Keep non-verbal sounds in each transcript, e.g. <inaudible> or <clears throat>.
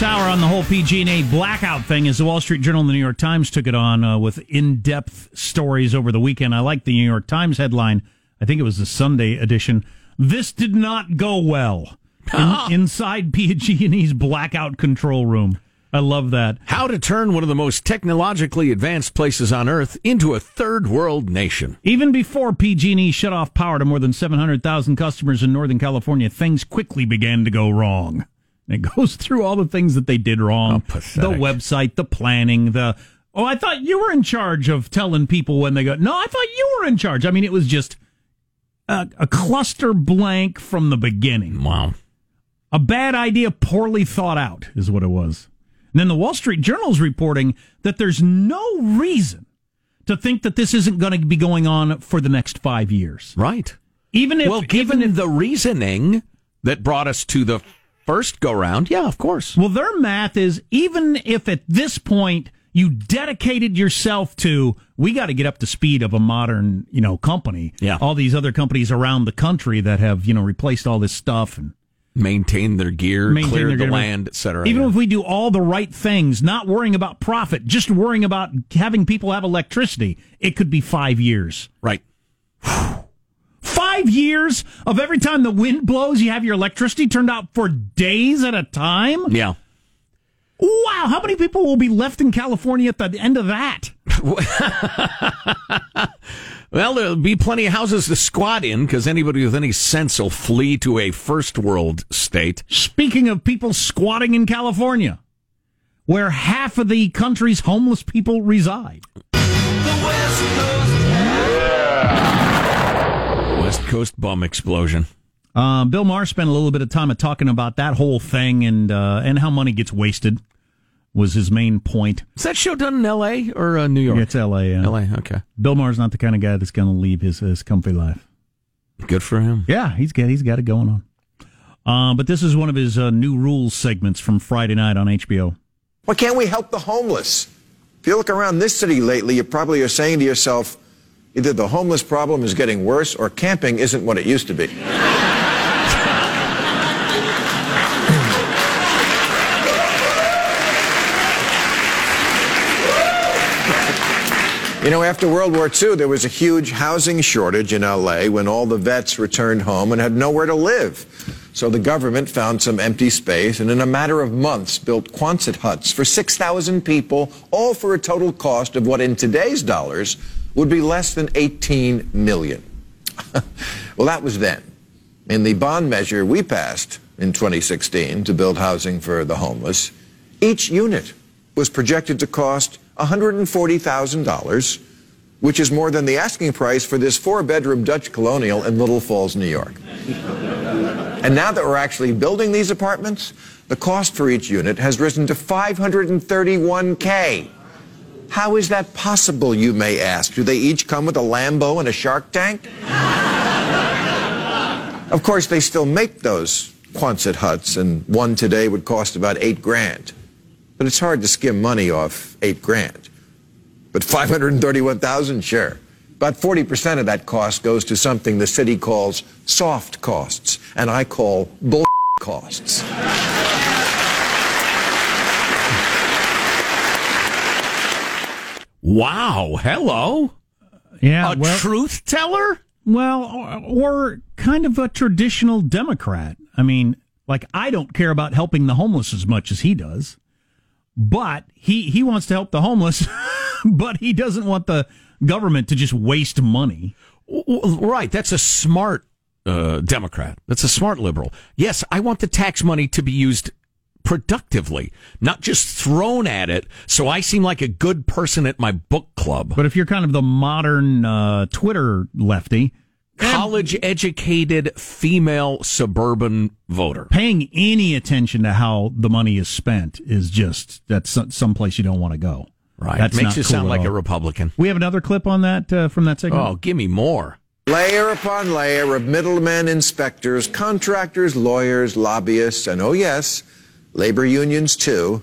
this hour on the whole PG&E blackout thing as the Wall Street Journal and the New York Times took it on uh, with in-depth stories over the weekend. I like the New York Times headline. I think it was the Sunday edition. This did not go well in, <laughs> inside PG&E's blackout control room. I love that. How to turn one of the most technologically advanced places on earth into a third world nation. Even before PG&E shut off power to more than 700,000 customers in Northern California, things quickly began to go wrong. It <laughs> goes through all the things that they did wrong. How the website, the planning, the Oh, I thought you were in charge of telling people when they go. No, I thought you were in charge. I mean, it was just a, a cluster blank from the beginning. Wow. A bad idea, poorly thought out, is what it was. And then the Wall Street Journal is reporting that there's no reason to think that this isn't going to be going on for the next five years. Right. Even if, well, given if, the reasoning that brought us to the first go round, yeah, of course. well, their math is even if at this point you dedicated yourself to, we got to get up to speed of a modern, you know, company. Yeah. All these other companies around the country that have, you know, replaced all this stuff and Maintain their gear, maintain clear their the gear. land, etc. Even yeah. if we do all the right things, not worrying about profit, just worrying about having people have electricity, it could be five years. right. Five years of every time the wind blows, you have your electricity turned out for days at a time? Yeah. Wow, how many people will be left in California at the end of that? <laughs> Well, there'll be plenty of houses to squat in because anybody with any sense will flee to a first world state. Speaking of people squatting in California, where half of the country's homeless people reside. West Coast bum explosion. Uh, Bill Maher spent a little bit of time talking about that whole thing and uh, and how money gets wasted was his main point. Is that show done in L.A. or uh, New York? It's L.A. Yeah. L.A. Okay. Bill Maher's not the kind of guy that's going to leave his, his comfy life. Good for him. Yeah, he's got he's got it going on. Uh, but this is one of his uh, new rules segments from Friday night on HBO. Why can't we help the homeless? If you look around this city lately, you probably are saying to yourself, either the homeless problem is getting worse or camping isn't what it used to be. <laughs> You know, after World War II, there was a huge housing shortage in LA when all the vets returned home and had nowhere to live. So the government found some empty space and in a matter of months built Quonset huts for 6,000 people, all for a total cost of what in today's dollars would be less than 18 million. <laughs> well, that was then. In the bond measure we passed in 2016 to build housing for the homeless, each unit was projected to cost $140,000, which is more than the asking price for this four bedroom Dutch colonial in Little Falls, New York. <laughs> and now that we're actually building these apartments, the cost for each unit has risen to 531K. How is that possible, you may ask? Do they each come with a Lambo and a shark tank? Of course, they still make those Quonset huts, and one today would cost about eight grand. But it's hard to skim money off eight grand. But 531,000, sure. About 40% of that cost goes to something the city calls soft costs, and I call bull costs. Wow. Hello. Yeah, a well, truth teller? well, or, or kind of a traditional Democrat. I mean, like I don't care about helping the homeless as much as he does, but he he wants to help the homeless, <laughs> but he doesn't want the government to just waste money. Right. That's a smart uh, Democrat. That's a smart liberal. Yes, I want the tax money to be used productively, not just thrown at it so I seem like a good person at my book club. But if you're kind of the modern uh, Twitter lefty, College educated female suburban voter. paying any attention to how the money is spent is just that's some- place you don't want to go. Right. That Makes not you cool sound at like a. Republican. We have another clip on that uh, from that segment. Oh, give me more. Layer upon layer of middlemen, inspectors, contractors, lawyers, lobbyists, and oh yes, labor unions too.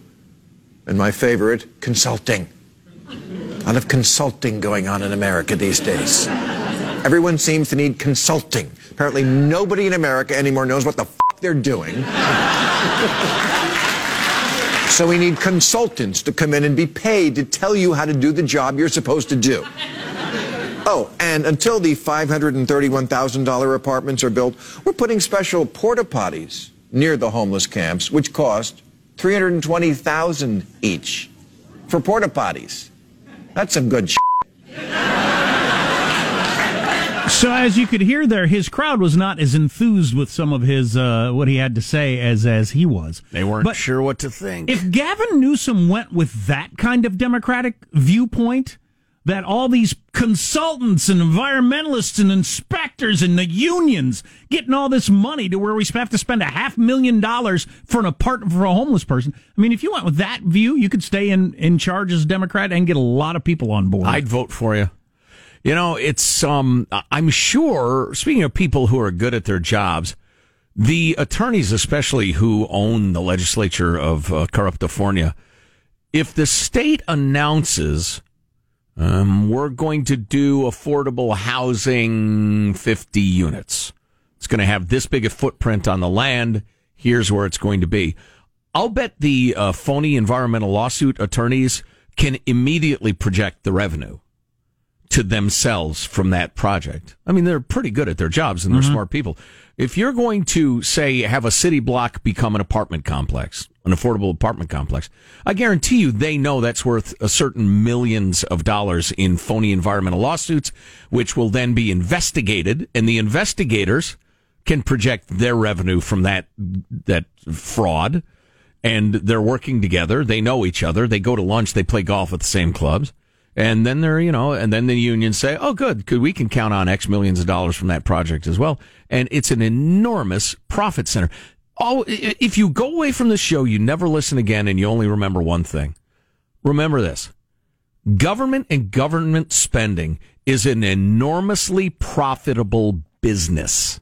And my favorite, consulting. A lot of consulting going on in America these days. Everyone seems to need consulting. Apparently, nobody in America anymore knows what the f- they're doing. <laughs> So we need consultants to come in and be paid to tell you how to do the job you're supposed to do. Oh, and until the $531,000 apartments are built, we're putting special porta potties near the homeless camps, which cost 320,000 each for porta potties. That's some good shit. So as you could hear there, his crowd was not as enthused with some of his uh, what he had to say as as he was. They weren't but sure what to think. If Gavin Newsom went with that kind of democratic viewpoint, that all these consultants and environmentalists and inspectors and the unions getting all this money to where we have to spend a half million dollars for an apartment for a homeless person. I mean, if you went with that view, you could stay in, in charge as a Democrat and get a lot of people on board. I'd vote for you. You know, it's, um, I'm sure, speaking of people who are good at their jobs, the attorneys, especially who own the legislature of uh, Corruptifornia, if the state announces um, we're going to do affordable housing 50 units. It's going to have this big a footprint on the land. Here's where it's going to be. I'll bet the uh, phony environmental lawsuit attorneys can immediately project the revenue to themselves from that project. I mean, they're pretty good at their jobs and they're mm-hmm. smart people. If you're going to say have a city block become an apartment complex, an affordable apartment complex, I guarantee you they know that's worth a certain millions of dollars in phony environmental lawsuits, which will then be investigated and the investigators can project their revenue from that, that fraud and they're working together. They know each other. They go to lunch. They play golf at the same clubs. And then they're, you know, and then the unions say, oh, good, we can count on X millions of dollars from that project as well. And it's an enormous profit center. Oh, if you go away from the show, you never listen again and you only remember one thing. Remember this. Government and government spending is an enormously profitable business.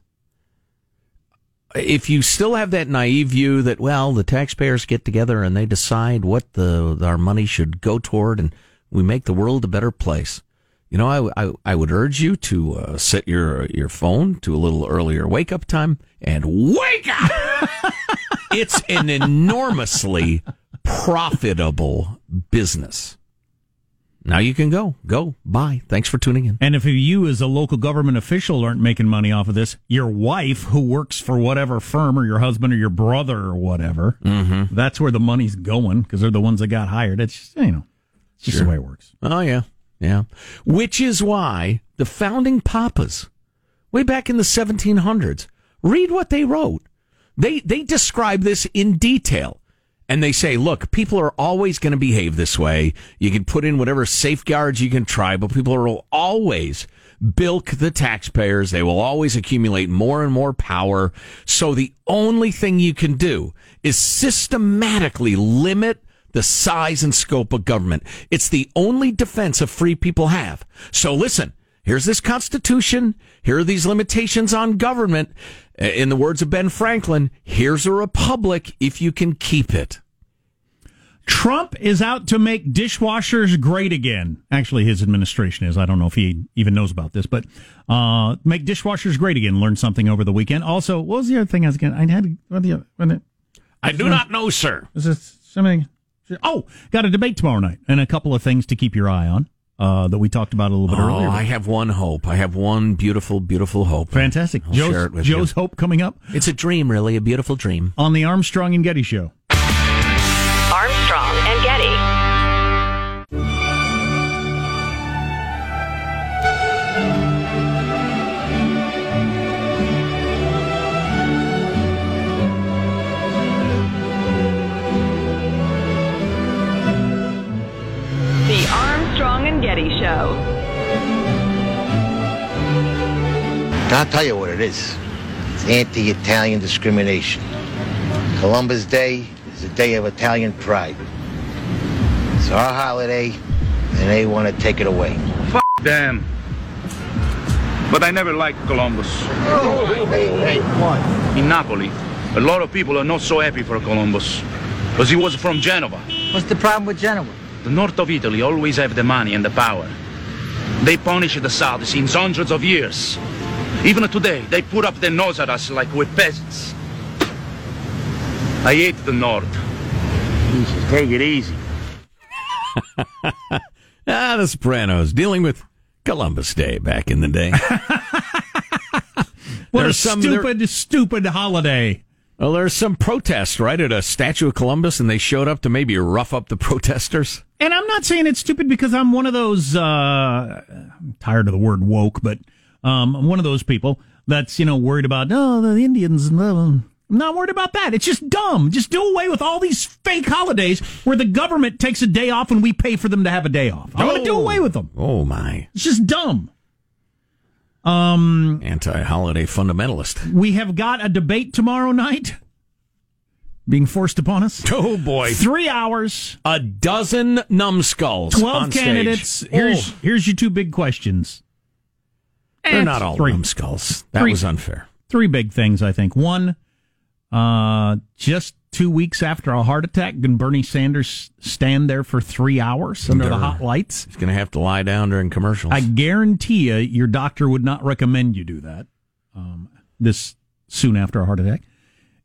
If you still have that naive view that, well, the taxpayers get together and they decide what the, our money should go toward and we make the world a better place. You know, I, I, I would urge you to uh, set your your phone to a little earlier wake up time and wake up. <laughs> it's an enormously profitable business. Now you can go. Go. Bye. Thanks for tuning in. And if you, as a local government official, aren't making money off of this, your wife, who works for whatever firm, or your husband, or your brother, or whatever, mm-hmm. that's where the money's going because they're the ones that got hired. It's just, you know. Just sure. the way it works. Oh, yeah. Yeah. Which is why the founding papas, way back in the 1700s, read what they wrote. They, they describe this in detail. And they say, look, people are always going to behave this way. You can put in whatever safeguards you can try, but people will always bilk the taxpayers. They will always accumulate more and more power. So the only thing you can do is systematically limit the size and scope of government. It's the only defense of free people have. So listen, here's this constitution. Here are these limitations on government. In the words of Ben Franklin, here's a republic if you can keep it. Trump is out to make dishwashers great again. Actually, his administration is. I don't know if he even knows about this, but uh, make dishwashers great again. Learned something over the weekend. Also, what was the other thing I was going? I had. What the, what I do not know, sir. Is this something? Oh, got a debate tomorrow night and a couple of things to keep your eye on. Uh, that we talked about a little bit oh, earlier. I have one hope. I have one beautiful, beautiful hope. Fantastic. I'll Joe's, Joe's hope coming up. It's a dream, really, a beautiful dream. On the Armstrong and Getty Show. Show. I'll tell you what it is. It's anti-Italian discrimination. Columbus Day is a day of Italian pride. It's our holiday, and they want to take it away. F them. But I never liked Columbus. Oh, hey, hey, what? In Napoli, a lot of people are not so happy for Columbus. Because he was from Genova. What's the problem with Genova? The north of Italy always have the money and the power. They punish the south since hundreds of years. Even today, they put up their nose at us like we're peasants. I hate the north. You should take it easy. <laughs> Ah, The Sopranos dealing with Columbus Day back in the day. <laughs> What a There's some- there- stupid, stupid holiday. well, there's some protest right at a statue of Columbus, and they showed up to maybe rough up the <laughs> protesters. And I'm not saying it's stupid because I'm one of those. Uh, I'm tired of the word woke, but um, I'm one of those people that's you know worried about oh the Indians. uh, I'm not worried about that. It's just dumb. Just do away with all these fake holidays where the government takes a day off and we pay for them to have a day off. I want to do Oh. away with them. Oh my, It's just dumb. Um, anti-holiday fundamentalist. we have got a debate tomorrow night being forced upon us. <laughs> Oh boy, Three hours, a dozen numbskulls. twelve on stage. candidates. Here's Oh, here's your two big questions. They're not all three. numbskulls. That Three. was unfair. three big things, I think. One, uh, just two weeks after a heart attack, can Bernie Sanders stand there for three hours under the hot lights? He's going to have to lie down during commercials. I guarantee you, your doctor would not recommend you do that um, this soon after a heart attack.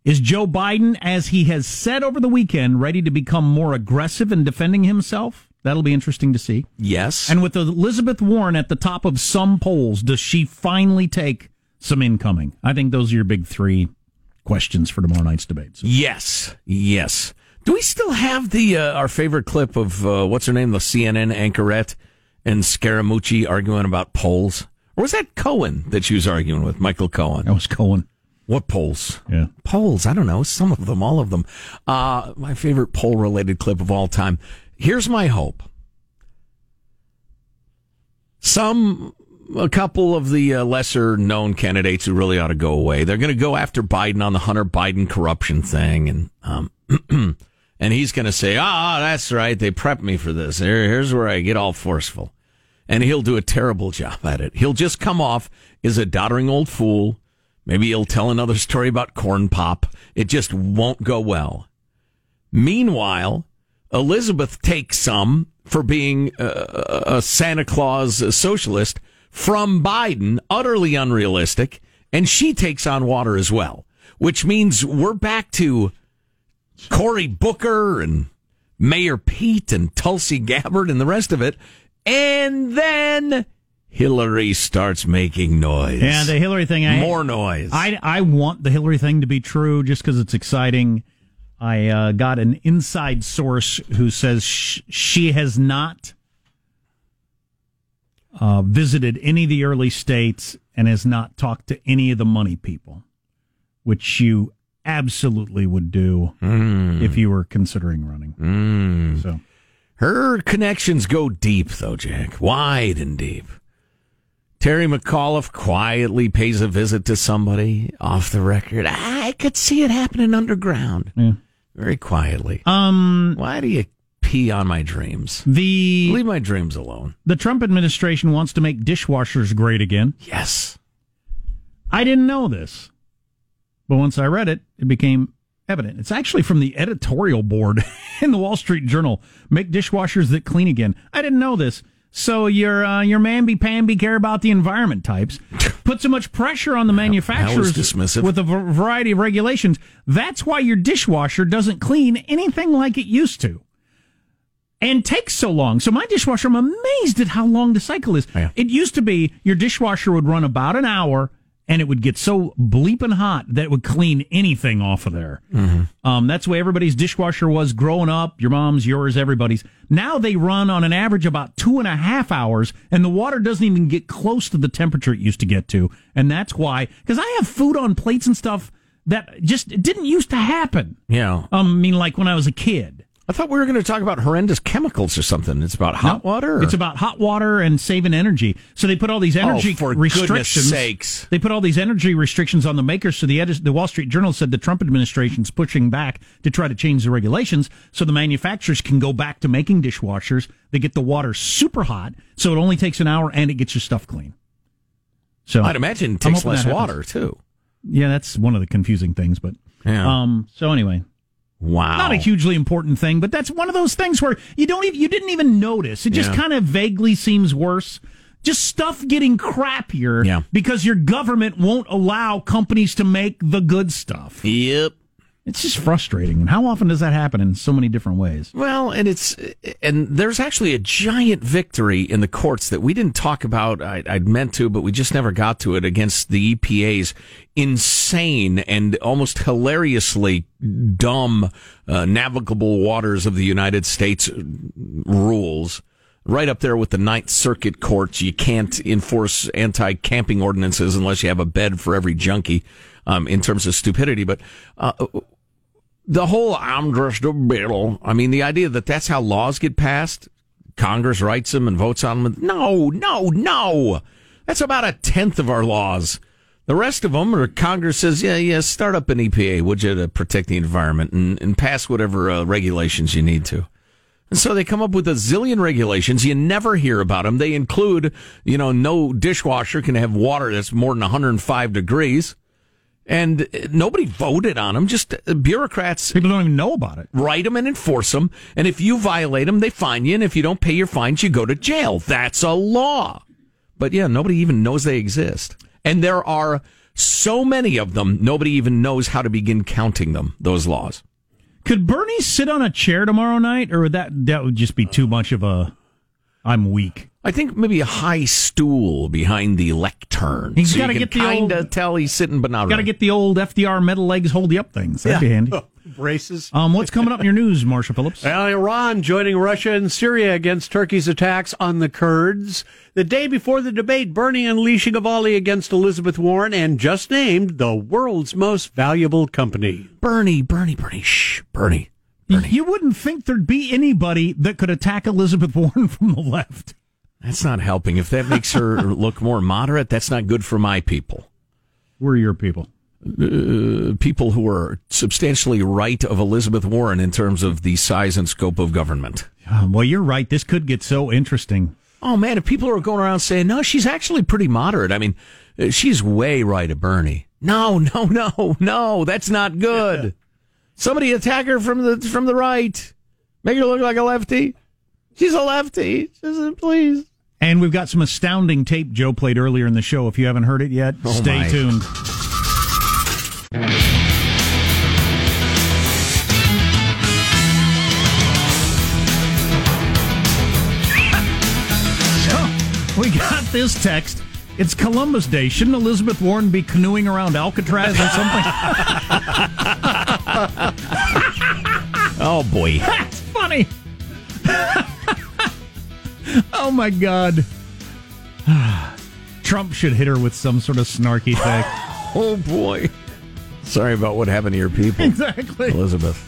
Is Joe Biden, as he has said over the weekend, ready to become more aggressive in defending himself? That'll be interesting to see. yes, And with Elizabeth Warren at the top of some polls, does she finally take some incoming? I think those are your big three questions for tomorrow night's debate. So, Yes, yes. Do we still have the uh, our favorite clip of uh, what's her name, the CNN anchorette and Scaramucci arguing about polls? Or was that Cohen that she was arguing with, Michael Cohen? that was Cohen. What polls? Yeah. Polls, I don't know, some of them, all of them. Uh, my favorite poll related clip of all time. Here's my hope. Some, a couple of the uh, lesser known candidates who really ought to go away. They're going to go after Biden on the Hunter Biden corruption thing. And, um, <clears throat> and he's going to say, ah, that's right. They prepped me for this. Here, here's where I get all forceful. And he'll do a terrible <laughs> job at it. He'll just come off as a doddering old fool. Maybe he'll tell another story about corn pop. It just won't go well. Meanwhile, Elizabeth takes some for being a, a Santa Claus socialist from Biden, utterly unrealistic, and she takes on water as well, which means we're back to Cory Booker and Mayor Pete and Tulsi Gabbard and the rest of it. And then Hillary starts making noise. Yeah, the Hillary thing. I, More noise. I, I want the Hillary thing to be true just because it's exciting. I uh, got an inside source who says sh- she has not uh, visited any of the early states and has not talked to any of the money people, which you absolutely would do if you were considering running. So Her connections go deep, though, Jack. Wide and deep. Terry McAuliffe quietly pays a visit to somebody off the record. I could see it happening underground. Yeah. Very quietly. um, Why do you pee on my dreams? the Leave my dreams alone. the Trump administration wants to make dishwashers great again. Yes. I didn't know this, but once I read it, it became evident. It's actually from the editorial board <laughs> in the Wall Street Journal. Make dishwashers that clean again. I didn't know this. So your uh, your mamby pamby care about the environment types <laughs> put so much pressure on the manufacturers with a v- variety of regulations. That's why your dishwasher doesn't clean anything like it used to. And takes so long. So my dishwasher, I'm amazed at how long the cycle is. Yeah. It used to be your dishwasher would run about an hour and it would get so bleeping hot that it would clean anything off of there. Um, that's the way everybody's dishwasher was growing up. Your mom's, yours, everybody's. Now they run on an average about two and a half hours, and the water doesn't even get close to the temperature it used to get to. And that's why, because I have food on plates and stuff that just didn't used to happen. Yeah. Um, I mean, like when I was a kid. I thought we were going to talk about horrendous chemicals or something. It's about hot No, water? or- It's about hot water and saving energy. So they put all these energy Oh, for restrictions. sakes. They put all these energy restrictions on the makers. So the edis- the Wall Street Journal said the Trump administration's pushing back to try to change the regulations so the manufacturers can go back to making dishwashers. They get the water super hot, so it only takes an hour and it gets your stuff clean. So I'd imagine it takes less water, too. Yeah, that's one of the confusing things. But Yeah. um, so anyway, wow. not a hugely important thing, but that's one of those things where you don't even you didn't even notice. It just Yeah. kind of vaguely seems worse. Just stuff getting crappier Yeah. because your government won't allow companies to make the good stuff. Yep. It's just frustrating. And how often does that happen in so many different ways? Well, and it's and there's actually a giant victory in the courts that we didn't talk about. I, would meant to, but we just never got to it against the EPA's insane and almost hilariously dumb uh, navigable waters of the United States rules. Right up there with the Ninth Circuit courts, you can't enforce anti-camping ordinances unless you have a bed for every junkie. Um, in terms of stupidity, but uh, the whole I'm just a bill. I mean, the idea that that's how laws get passed, Congress writes them and votes on them. No, no, no. That's about a tenth of our laws. The rest of them, or Congress says, yeah, yeah, start up an EPA, would you, to protect the environment and, and pass whatever uh, regulations you need to. And so they come up with a zillion regulations. You never hear about them. They include, you know, no dishwasher can have water that's more than 105 degrees and nobody voted on them. Just uh, bureaucrats. People don't even know about it. Write them and enforce them. And if you violate them, they fine you. And if you don't pay your fines, you go to jail. That's a law. But yeah, nobody even knows they exist. And there are so many of them, nobody even knows how to begin counting them, those laws. Could Bernie sit on a chair tomorrow night, or would that that would just be too much of a I'm weak? I think maybe a high stool behind the lectern. He's so got to get the kind of tell he's sitting, but not. Got to get the old FDR metal legs, hold you up things. That'd yeah. be handy. <laughs> Braces. Um, what's coming up in your news, Marshall Phillips? <laughs> Well, Iran joining Russia and Syria against Turkey's attacks on the Kurds. The day before the debate, Bernie unleashing a volley against Elizabeth Warren and just named the world's most valuable company. Bernie, Bernie, Bernie, shh, Bernie. Bernie. You wouldn't think there'd be anybody that could attack Elizabeth <laughs> Warren from the left. That's not helping. If that makes her <laughs> look more moderate, that's not good for my people. We're your people. Uh, people who are substantially right of Elizabeth Warren in terms of the size and scope of government. Well, you're right. This could get so interesting. Oh man, if people are going around saying no, she's actually pretty moderate. I mean, uh, she's way right of Bernie. No, no, no, no, that's not good. Somebody attack her from the from the right. Make her look like a lefty. She's a lefty. Just, please. And we've got some astounding tape Joe played earlier in the show. If you haven't heard it yet, oh stay my. tuned. <laughs> so, we got this text. It's Columbus Day. Shouldn't Elizabeth Warren be canoeing around Alcatraz or something? <laughs> oh boy, that's funny. <laughs> oh my God. <sighs> Trump should hit her with some sort of snarky thing. <laughs> oh boy. Sorry about what happened to your people. Exactly. Elizabeth.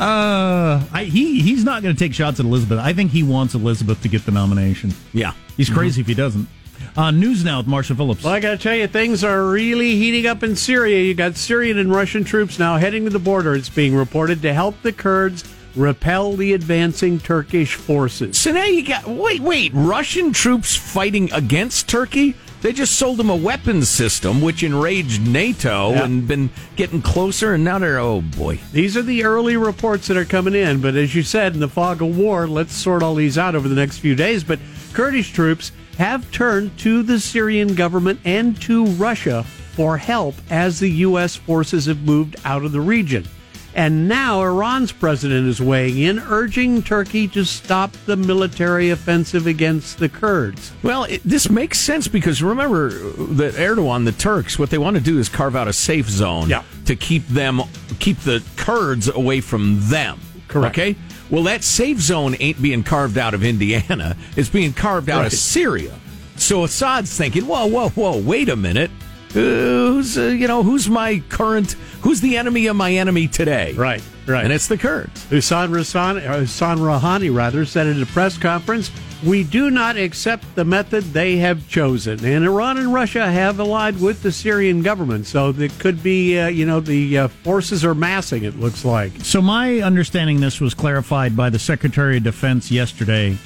Uh, I, he he's not going to take shots at Elizabeth. I think he wants Elizabeth to get the nomination. Yeah, he's crazy mm-hmm. if he doesn't. Uh, news now with Marshall Phillips. Well, I got to tell you, things are really heating up in Syria. You got Syrian and Russian troops now heading to the border. It's being reported to help the Kurds repel the advancing Turkish forces. So now you got wait, wait, Russian troops fighting against Turkey? They just sold them a weapons system, which enraged NATO yeah. and been getting closer, and now they're oh boy. These are the early reports that are coming in, but as you said, in the fog of war, let's sort all these out over the next few days. But Kurdish troops have turned to the Syrian government and to Russia for help as the U.S. forces have moved out of the region. And now Iran's president is weighing in, urging Turkey to stop the military offensive against the Kurds. Well, it, this makes sense because remember that Erdogan, the Turks, what they want to do is carve out a safe zone yeah. to keep them, keep the Kurds away from them. Correct. Okay. Well, that safe zone ain't being carved out of Indiana; it's being carved out right. of Syria. So Assad's thinking, "Whoa, whoa, whoa! Wait a minute." Who's uh, you know who's my current who's the enemy of my enemy today? Right right. And it's the kurds. Hassan, Hassan, Hassan Rouhani rather said at a press conference we do not accept the method they have chosen. And Iran and Russia have allied with the Syrian government so it could be uh, you know the uh, forces are massing it looks like. So my understanding this was clarified by the Secretary of Defense yesterday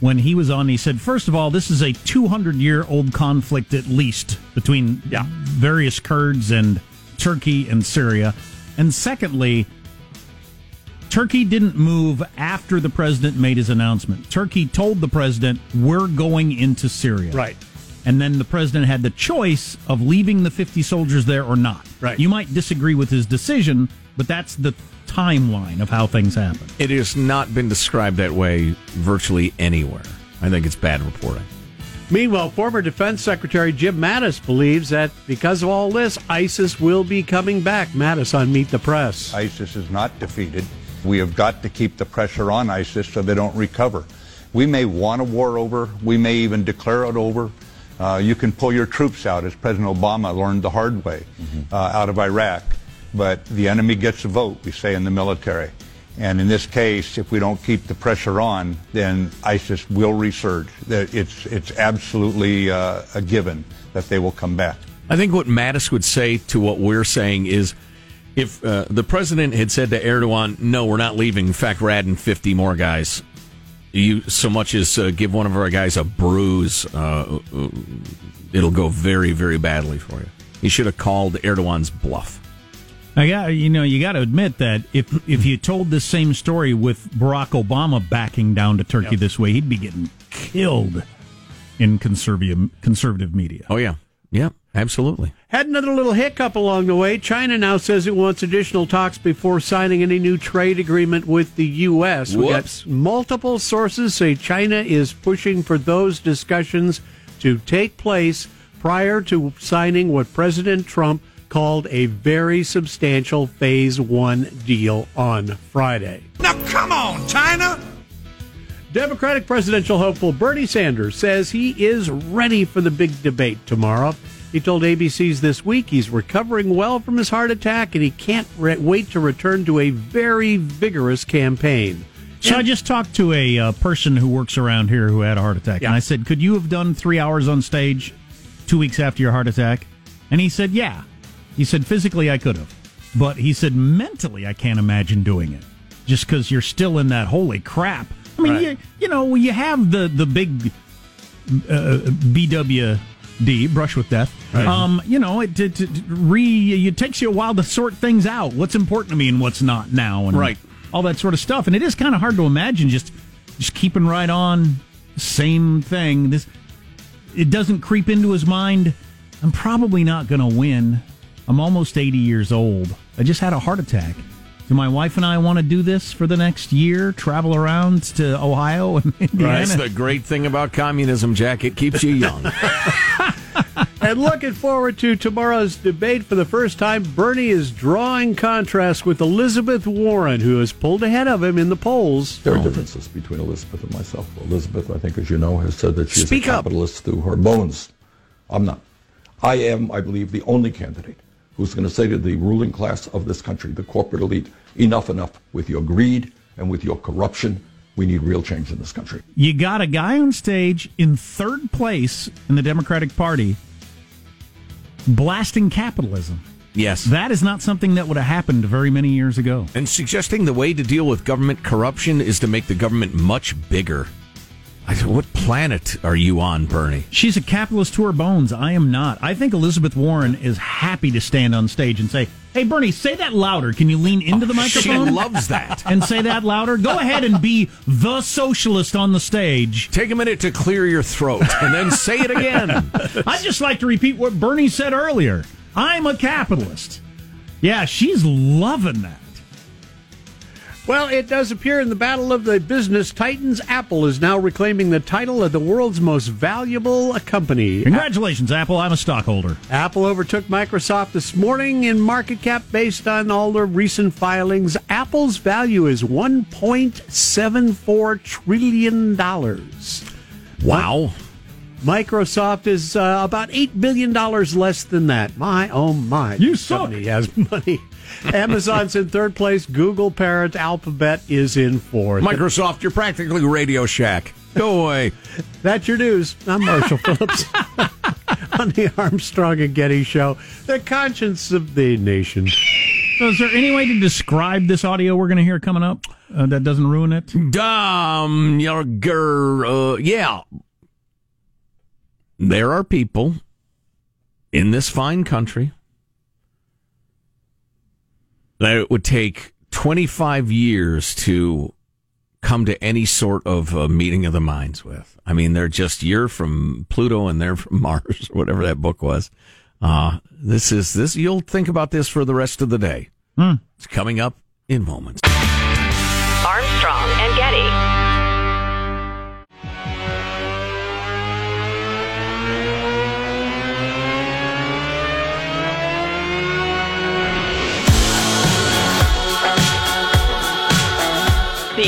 when he was on, he said, first of all, this is a 200 year old conflict at least between yeah. various Kurds and Turkey and Syria. And secondly, Turkey didn't move after the president made his announcement. Turkey told the president, we're going into Syria. Right. and then the president had the choice of leaving the 50 soldiers there or not. Right. You might disagree with his decision, but that's the timeline of how things happen. It has not been described that way virtually anywhere. I think it's bad reporting. Meanwhile, former Defense Secretary Jim Mattis believes that because of all this, ISIS will be coming back. Mattis on Meet the Press. ISIS is not defeated. We have got to keep the pressure on ISIS so they don't recover. We may want a war over. We may even declare it over. Uh, you can pull your troops out, as President Obama learned the hard way uh, out of Iraq. But the enemy gets a vote, we say in the military. And in this case, if we don't keep the pressure on, then ISIS will resurge. It's, it's absolutely uh, a given that they will come back. I think what Mattis would say to what we're saying is if uh, the president had said to Erdogan, no, we're not leaving, in fact, we're adding 50 more guys, you so much as uh, give one of our guys a bruise, uh, uh, it'll go very, very badly for you. He should have called Erdogan's bluff. I got you know you got to admit that if if you told this same story with Barack Obama backing down to Turkey Yep. this way, he'd be getting killed in conservative conservative media. Oh, yeah. Yeah, absolutely. Had another little hiccup along the way. China now says it wants additional talks before signing any new trade agreement with the U.S. We got multiple sources say China is pushing for those discussions to take place prior to signing what President Trump called a very substantial phase one deal on Friday. Now come on, China! Democratic presidential hopeful Bernie Sanders says he is ready for the big debate tomorrow. He told ABC's This Week he's recovering well from his heart attack and he can't re- wait to return to a very vigorous campaign. So I just talked to a uh, person who works around here who had a heart attack, Yeah. and I said, "Could you have done three hours on stage two weeks after your heart attack?" And he said, "Yeah." He said, "Physically, I could have, but he said mentally, I can't imagine doing it, just because you're still in that holy crap." I mean, Right. you, you know, you have the the big uh, BWD, brush with death. Um, you know, it, it, it re it takes you a while to sort things out. What's important to me and what's not now, and Right. all that sort of stuff. And it is kind of hard to imagine just just keeping right on, same thing. This it doesn't creep into his mind. I'm probably not going to win. I'm almost 80 years old. I just had a heart attack. Do my wife and I want to do this for the next year? Travel around to Ohio and <laughs> Indiana? That's the great thing about communism, Jack. It keeps you young. <laughs> And looking forward to tomorrow's debate for the first time, Bernie is drawing contrast with Elizabeth Warren, who has pulled ahead of him in the polls. There are differences between Elizabeth and myself. Elizabeth, I think, as you know, has said that she's Speak a up. capitalist through her bones. I'm not. I am, I believe, the only candidate who's going to say to the ruling class of this country, the corporate elite, enough, enough with your greed and with your corruption. We need real change in this country. you got a guy on stage in third place in the Democratic Party blasting capitalism. yes. That is not something that would have happened very many years ago. and suggesting the way to deal with government corruption is to make the government much bigger. I, what planet are you on, Bernie? She's a capitalist to her bones. I am not. I think Elizabeth Warren is happy to stand on stage and say, Hey, Bernie, say that louder. Can you lean into the oh, microphone? She loves that. and say that louder. Go ahead and be the socialist on the stage. Take a minute to clear your throat and then say it again. <laughs> I'd just like to repeat what Bernie said earlier. I'm a capitalist. Yeah, she's loving that. Well, it does appear in the battle of the business titans, Apple is now reclaiming the title of the world's most valuable company. Congratulations, Apple. I'm a stockholder. Apple overtook Microsoft this morning in market cap based on all the recent filings. Apple's value is $1.74 trillion. Wow. Microsoft is uh, about $8 billion less than that. My, oh my. You suck. company has <laughs> money. Amazon's in third place. Google parent Alphabet is in fourth. Microsoft, you're practically Radio Shack. Go away. That's your news. I'm Marshall Phillips <laughs> on the Armstrong and Getty Show, the conscience of the nation. So, is there any way to describe this audio we're going to hear coming up uh, that doesn't ruin it? Dom, you're, uh, yeah. There are people in this fine country that it would take 25 years to come to any sort of uh, meeting of the minds with. I mean, they're just you're from Pluto and they're from <laughs> Mars, or whatever that book was. Uh, this is this. You'll think about this for the rest of the day. It's coming up in moments.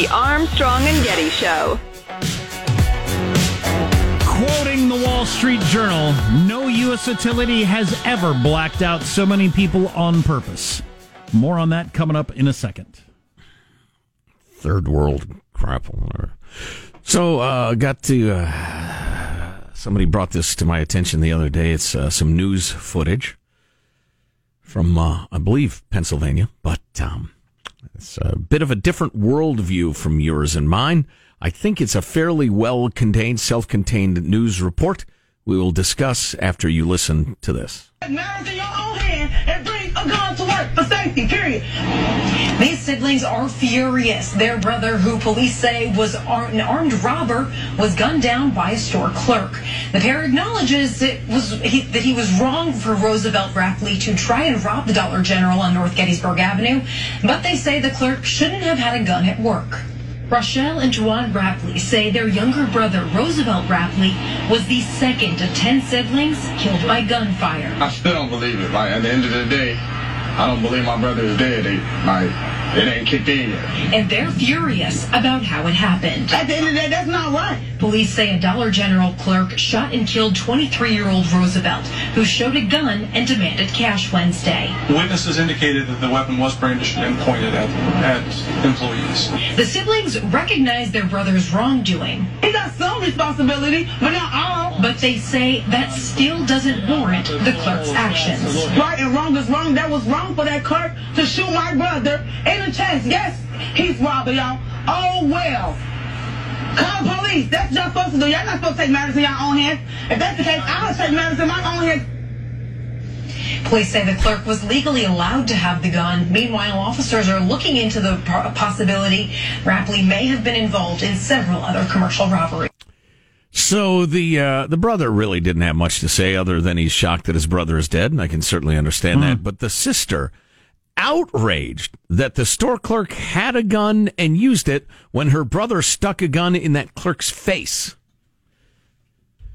The Armstrong and Getty Show. Quoting the Wall Street Journal, no U.S. utility has ever blacked out so many people on purpose. More on that coming up in a second. Third world crap. So, uh, got to. Uh, somebody brought this to my attention the other day. It's uh, some news footage from, uh, I believe, Pennsylvania, but um, it's a bit of a different worldview from yours and mine. I think it's a fairly well contained, self contained news report we will discuss after you listen to this. Matters in your own hand and bring a gun to work for safety, period. These siblings are furious. Their brother, who police say was an armed robber, was gunned down by a store clerk. The pair acknowledges it was he, that he was wrong for Roosevelt Rapley to try and rob the Dollar General on North Gettysburg Avenue, but they say the clerk shouldn't have had a gun at work. Rochelle and Juwan Rapley say their younger brother, Roosevelt Rapley, was the second of 10 siblings killed by gunfire. I still don't believe it. Like at the end of the day, I don't believe my brother is dead. They, like it ain't kicked in yet. And they're furious about how it happened. At the end of the day, that's not right. Police say a Dollar General clerk shot and killed 23-year-old Roosevelt, who showed a gun and demanded cash Wednesday. Witnesses indicated that the weapon was brandished and pointed at, at employees. The siblings recognize their brother's wrongdoing. He got some responsibility, but not all. But they say that still doesn't warrant the clerk's actions. Right and wrong is wrong. That was wrong for that clerk to shoot my brother in the chest. Yes, he's robbing y'all. Oh well. Call the police. That's what y'all supposed to do. Y'all not supposed to take matters in your own hands. If that's the case, I'll take matters in my own hands. Police say the clerk was legally allowed to have the gun. Meanwhile, officers are looking into the possibility Rapley may have been involved in several other commercial robberies. So the uh, the brother really didn't have much to say other than he's shocked that his brother is dead, and I can certainly understand that. But the sister, outraged that the store clerk had a gun and used it when her brother stuck a gun in that clerk's face.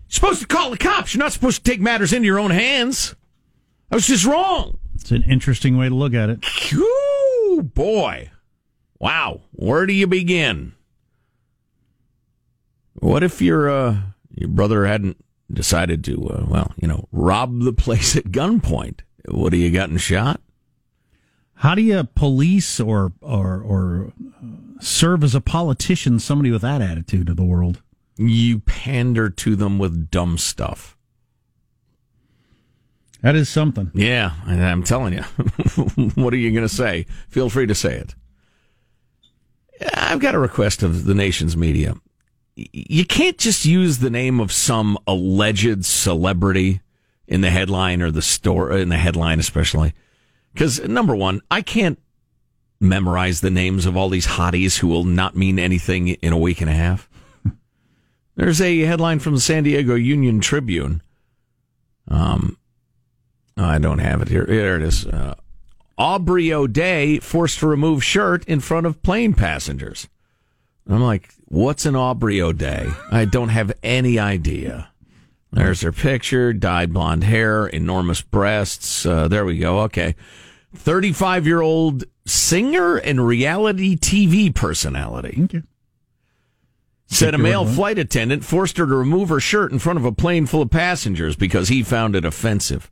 You're supposed to call the cops. You're not supposed to take matters into your own hands. I was just wrong. It's an interesting way to look at it. Ooh, boy. Wow. Where do you begin? What if your uh, your brother hadn't decided to, uh, well, you know, rob the place at gunpoint? Would he have gotten shot? How do you police or or or uh, serve as a politician somebody with that attitude of the world? You pander to them with dumb stuff. That is something. Yeah, I'm telling you. <laughs> what are you going to say? Feel free to say it. I've got a request of the nation's media. You can't just use the name of some alleged celebrity in the headline or the story in the headline, especially. Because number one, I can't memorize the names of all these hotties who will not mean anything in a week and a half. <laughs> There's a headline from the San Diego Union Tribune. Um, I don't have it here. There it is. Uh, Aubrey O'Day forced to remove shirt in front of plane passengers. I'm like, what's an Aubrey O'Day? I don't have any idea. There's her picture, dyed blonde hair, enormous breasts. Uh, there we go. Okay. 35 year old singer and reality TV personality. Okay. Said a male flight attendant forced her to remove her shirt in front of a plane full of passengers because he found it offensive.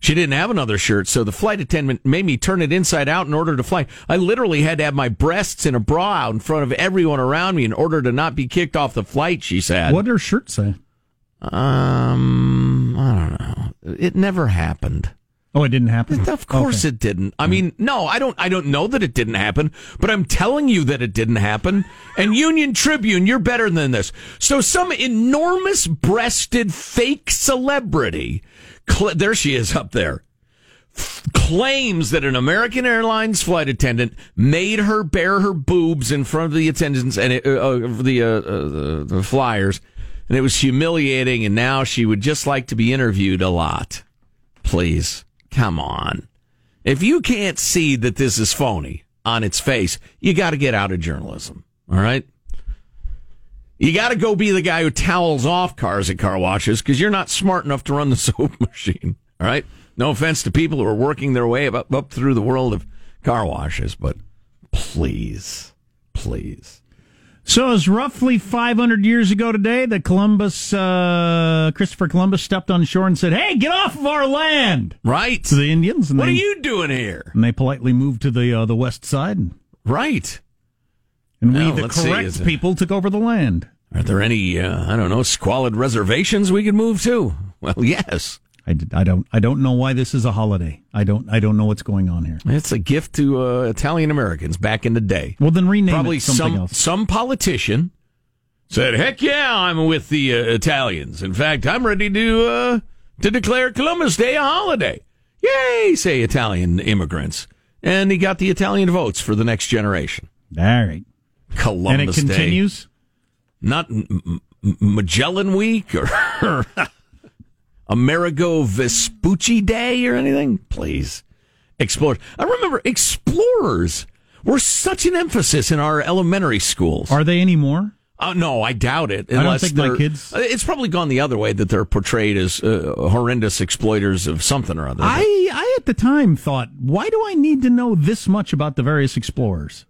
She didn't have another shirt, so the flight attendant made me turn it inside out in order to fly. I literally had to have my breasts in a bra out in front of everyone around me in order to not be kicked off the flight, she said. What did her shirt say? Um, I don't know. It never happened. Oh, it didn't happen. Of course Okay. it didn't. I mean, no, I don't I don't know that it didn't happen, but I'm telling you that it didn't happen. And Union Tribune, you're better than this. So some enormous breasted fake celebrity, cl- there she is up there, claims that an American Airlines flight attendant made her bare her boobs in front of the attendants and it, uh, uh, the, uh, uh, the the flyers, and it was humiliating. And now she would just like to be interviewed a lot. Please, come on. If you can't see that this is phony on its face, you got to get out of journalism. All right. You got to go be the guy who towels off cars at car washes because you're not smart enough to run the <laughs> soap machine. All right. No offense to people who are working their way up, up through the world of car washes, but please, please. So it's roughly 500 years ago today that Columbus, uh, Christopher Columbus stepped on shore and said, "Hey, get off of our land!" Right to the Indians. And What they, are you doing here? And they politely moved to the uh, the west side. Right. And we, Well, the see, correct is people, took over the land. Are there any, uh, I don't know, squalid reservations we could move to? <laughs> Well, yes. I, did- I don't I don't know why this is a holiday. I don't I don't know what's going on here. It's a gift to uh, Italian Americans back in the day. Well, then rename Probably it something some else. some politician said, "Heck yeah, I'm with the uh, Italians. In fact, I'm ready to uh, to declare Columbus Day a holiday. Yay!" Say Italian immigrants, and he got the Italian votes for the next generation. All right, Columbus and it Day. continues. not M- M- Magellan Week or <laughs> Amerigo Vespucci Day or anything. Please, explorers. I remember explorers were such an emphasis in our elementary schools. Are they anymore? Uh, no, I doubt it. I don't Unless think my kids- uh, It's probably gone the other way that they're portrayed as uh, horrendous exploiters of something or other. I I at the time thought, why do I need to know this much about the various explorers?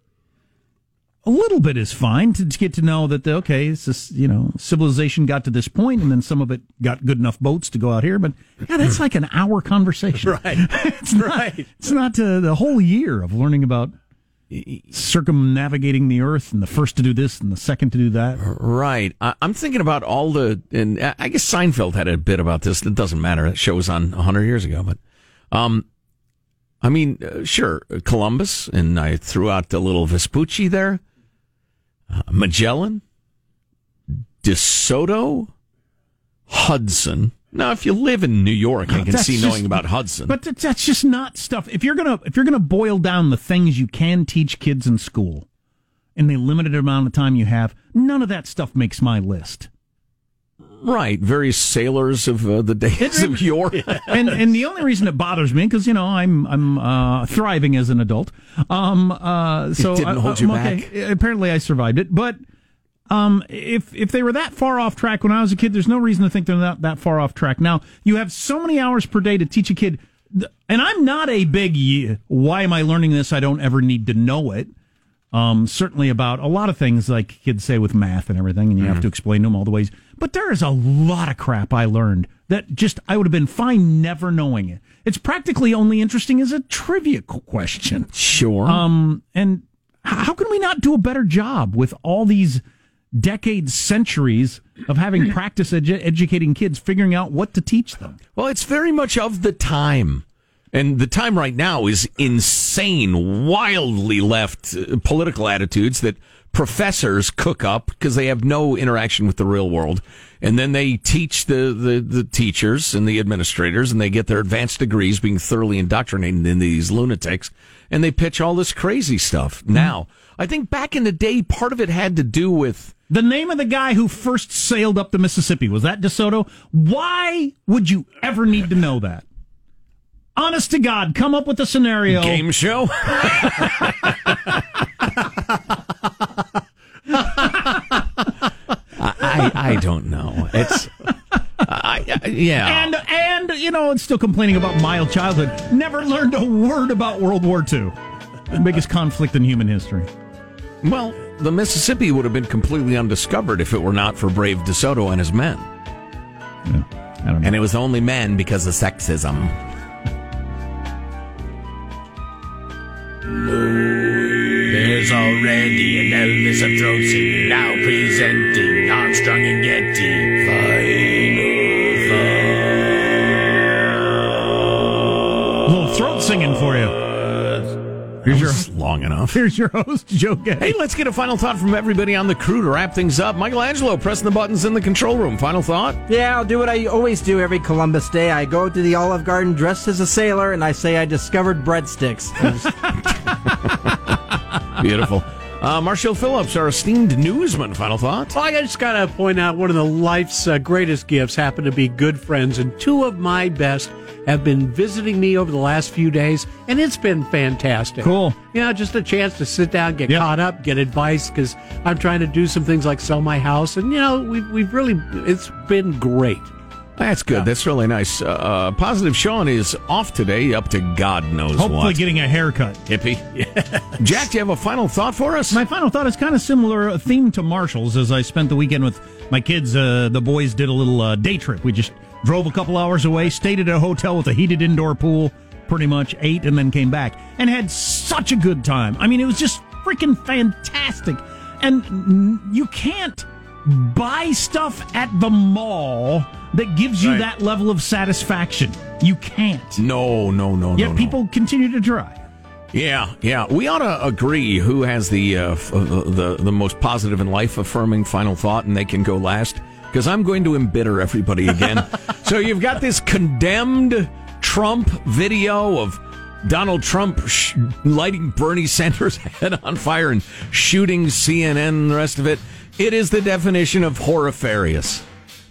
A little bit is fine to get to know that the, okay, it's this, you know, civilization got to this point, and then some of it got good enough boats to go out here. But yeah, that's like an hour conversation, <laughs> Right. <laughs> it's not, It's not uh, the whole year of learning about circumnavigating the Earth, and the first to do this, and the second to do that. Right. I, I'm thinking about all the, and I I guess Seinfeld had a bit about this. It doesn't matter. That show was on 100 years ago, but, um, I mean, uh, sure, Columbus, and I threw out the little Vespucci there, uh, Magellan, De Soto, Hudson. Now, if you live in New York, I can That's see just- knowing about Hudson. But that's- that's just not stuff. If you're gonna if you're gonna boil down the things you can teach kids in school in the limited amount of time you have, none of that stuff makes my list. Right, various sailors of uh, the days of yore. <laughs> and and the only reason it bothers me because you know I'm I'm uh, thriving as an adult. Um, uh, so didn't I- hold you okay. back. Apparently, I survived it, but. Um, if if they were that far off track when I was a kid, there's no reason to think they're not that far off track now. You have so many hours per day to teach a kid, and I'm not a big why am I learning this? I don't ever need to know it. Um, certainly about a lot of things like kids say with math and everything, and you have to explain to them all the ways. But there is a lot of crap I learned that just I would have been fine never knowing it. It's practically only interesting as a trivia question. Sure. Um, and how can we not do a better job with all these decades, centuries of having <clears throat> practice edu- educating kids, figuring out what to teach them? Well, it's very much of the time. And the time right now is insane, wildly left uh, political attitudes that professors cook up because they have no interaction with the real world. And then they teach the, the, the teachers and the administrators, and they get their advanced degrees being thoroughly indoctrinated in these lunatics. And they pitch all this crazy stuff. Now, I think back in the day, part of it had to do with The name of the guy who first sailed up the Mississippi was that DeSoto. Why would you ever need to know that? Honest to God, come up with a scenario. game show. <laughs> I, I don't know. It's I, I, yeah. And and you know, it's still complaining about mild childhood. Never learned a word about World War II. The biggest conflict in human history. Well, the Mississippi would have been completely undiscovered if it were not for brave DeSoto and his men. I don't know. And it was only men because of sexism. There's already an Elvis of throat singing, now presenting Armstrong and Getty. A little throat singing for you. Here's That your- was long enough. Here's your host, Joe Getty. Hey, let's get a final thought from everybody on the crew to wrap things up. Michelangelo pressing the buttons in the control room. Final thought? Yeah, I'll do what I always do every Columbus Day. I go to the Olive Garden dressed as a sailor and I say I discovered breadsticks. <laughs> <laughs> <laughs> Beautiful. Uh, Marshall Phillips, our esteemed newsman. Final thought? Well, I just got to point out one of the life's uh, greatest gifts happen to be good friends, and two of my best have been visiting me over the last few days, and it's been fantastic. Cool. You know, just a chance to sit down, get caught up, get advice, because I'm trying to do some things like sell my house, and you know, we've we've really it's been great. That's good. That's really nice. Uh, uh, Positive Sean is off today, up to God knows Hopefully what. getting a haircut. Hippie. <laughs> Jack, do you have a final thought for us? My final thought is kind of similar uh, theme to Marshall's as I spent the weekend with my kids. Uh, the boys did a little uh, day trip. We just drove a couple hours away, stayed at a hotel with a heated indoor pool, pretty much ate, and then came back and had such a good time. I mean, it was just freaking fantastic. And you can't buy stuff at the mall that gives you Right. that level of satisfaction. You can't. No, no, no, Yet no, no. people continue to try. Yeah, yeah. We ought to agree who has the uh, f- uh, the the most positive and life affirming final thought, and they can go last. Because I'm going to embitter everybody again. <laughs> so you've got this condemned Trump video of Donald Trump sh- lighting Bernie Sanders' <laughs> head on fire and shooting CNN and the rest of it. It is the definition of horrifarious.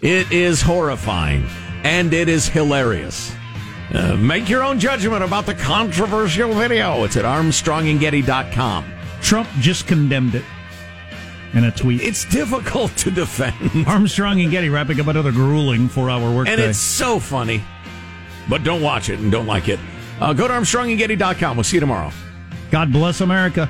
It is horrifying and it is hilarious. Uh, make your own judgment about the controversial video. It's at armstrongandgetty.com. Trump just condemned it in a tweet. It's difficult to defend. <laughs> Armstrong and Getty wrapping up another grueling four-hour workday. And it's so funny. But don't watch it and don't like it. Uh, go to armstrongandgetty.com. We'll see you tomorrow. God bless America.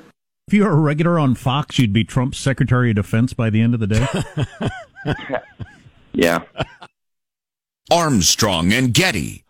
If you were a regular on Fox, you'd be Trump's Secretary of Defense by the end of the day. <laughs> yeah. Armstrong and Getty.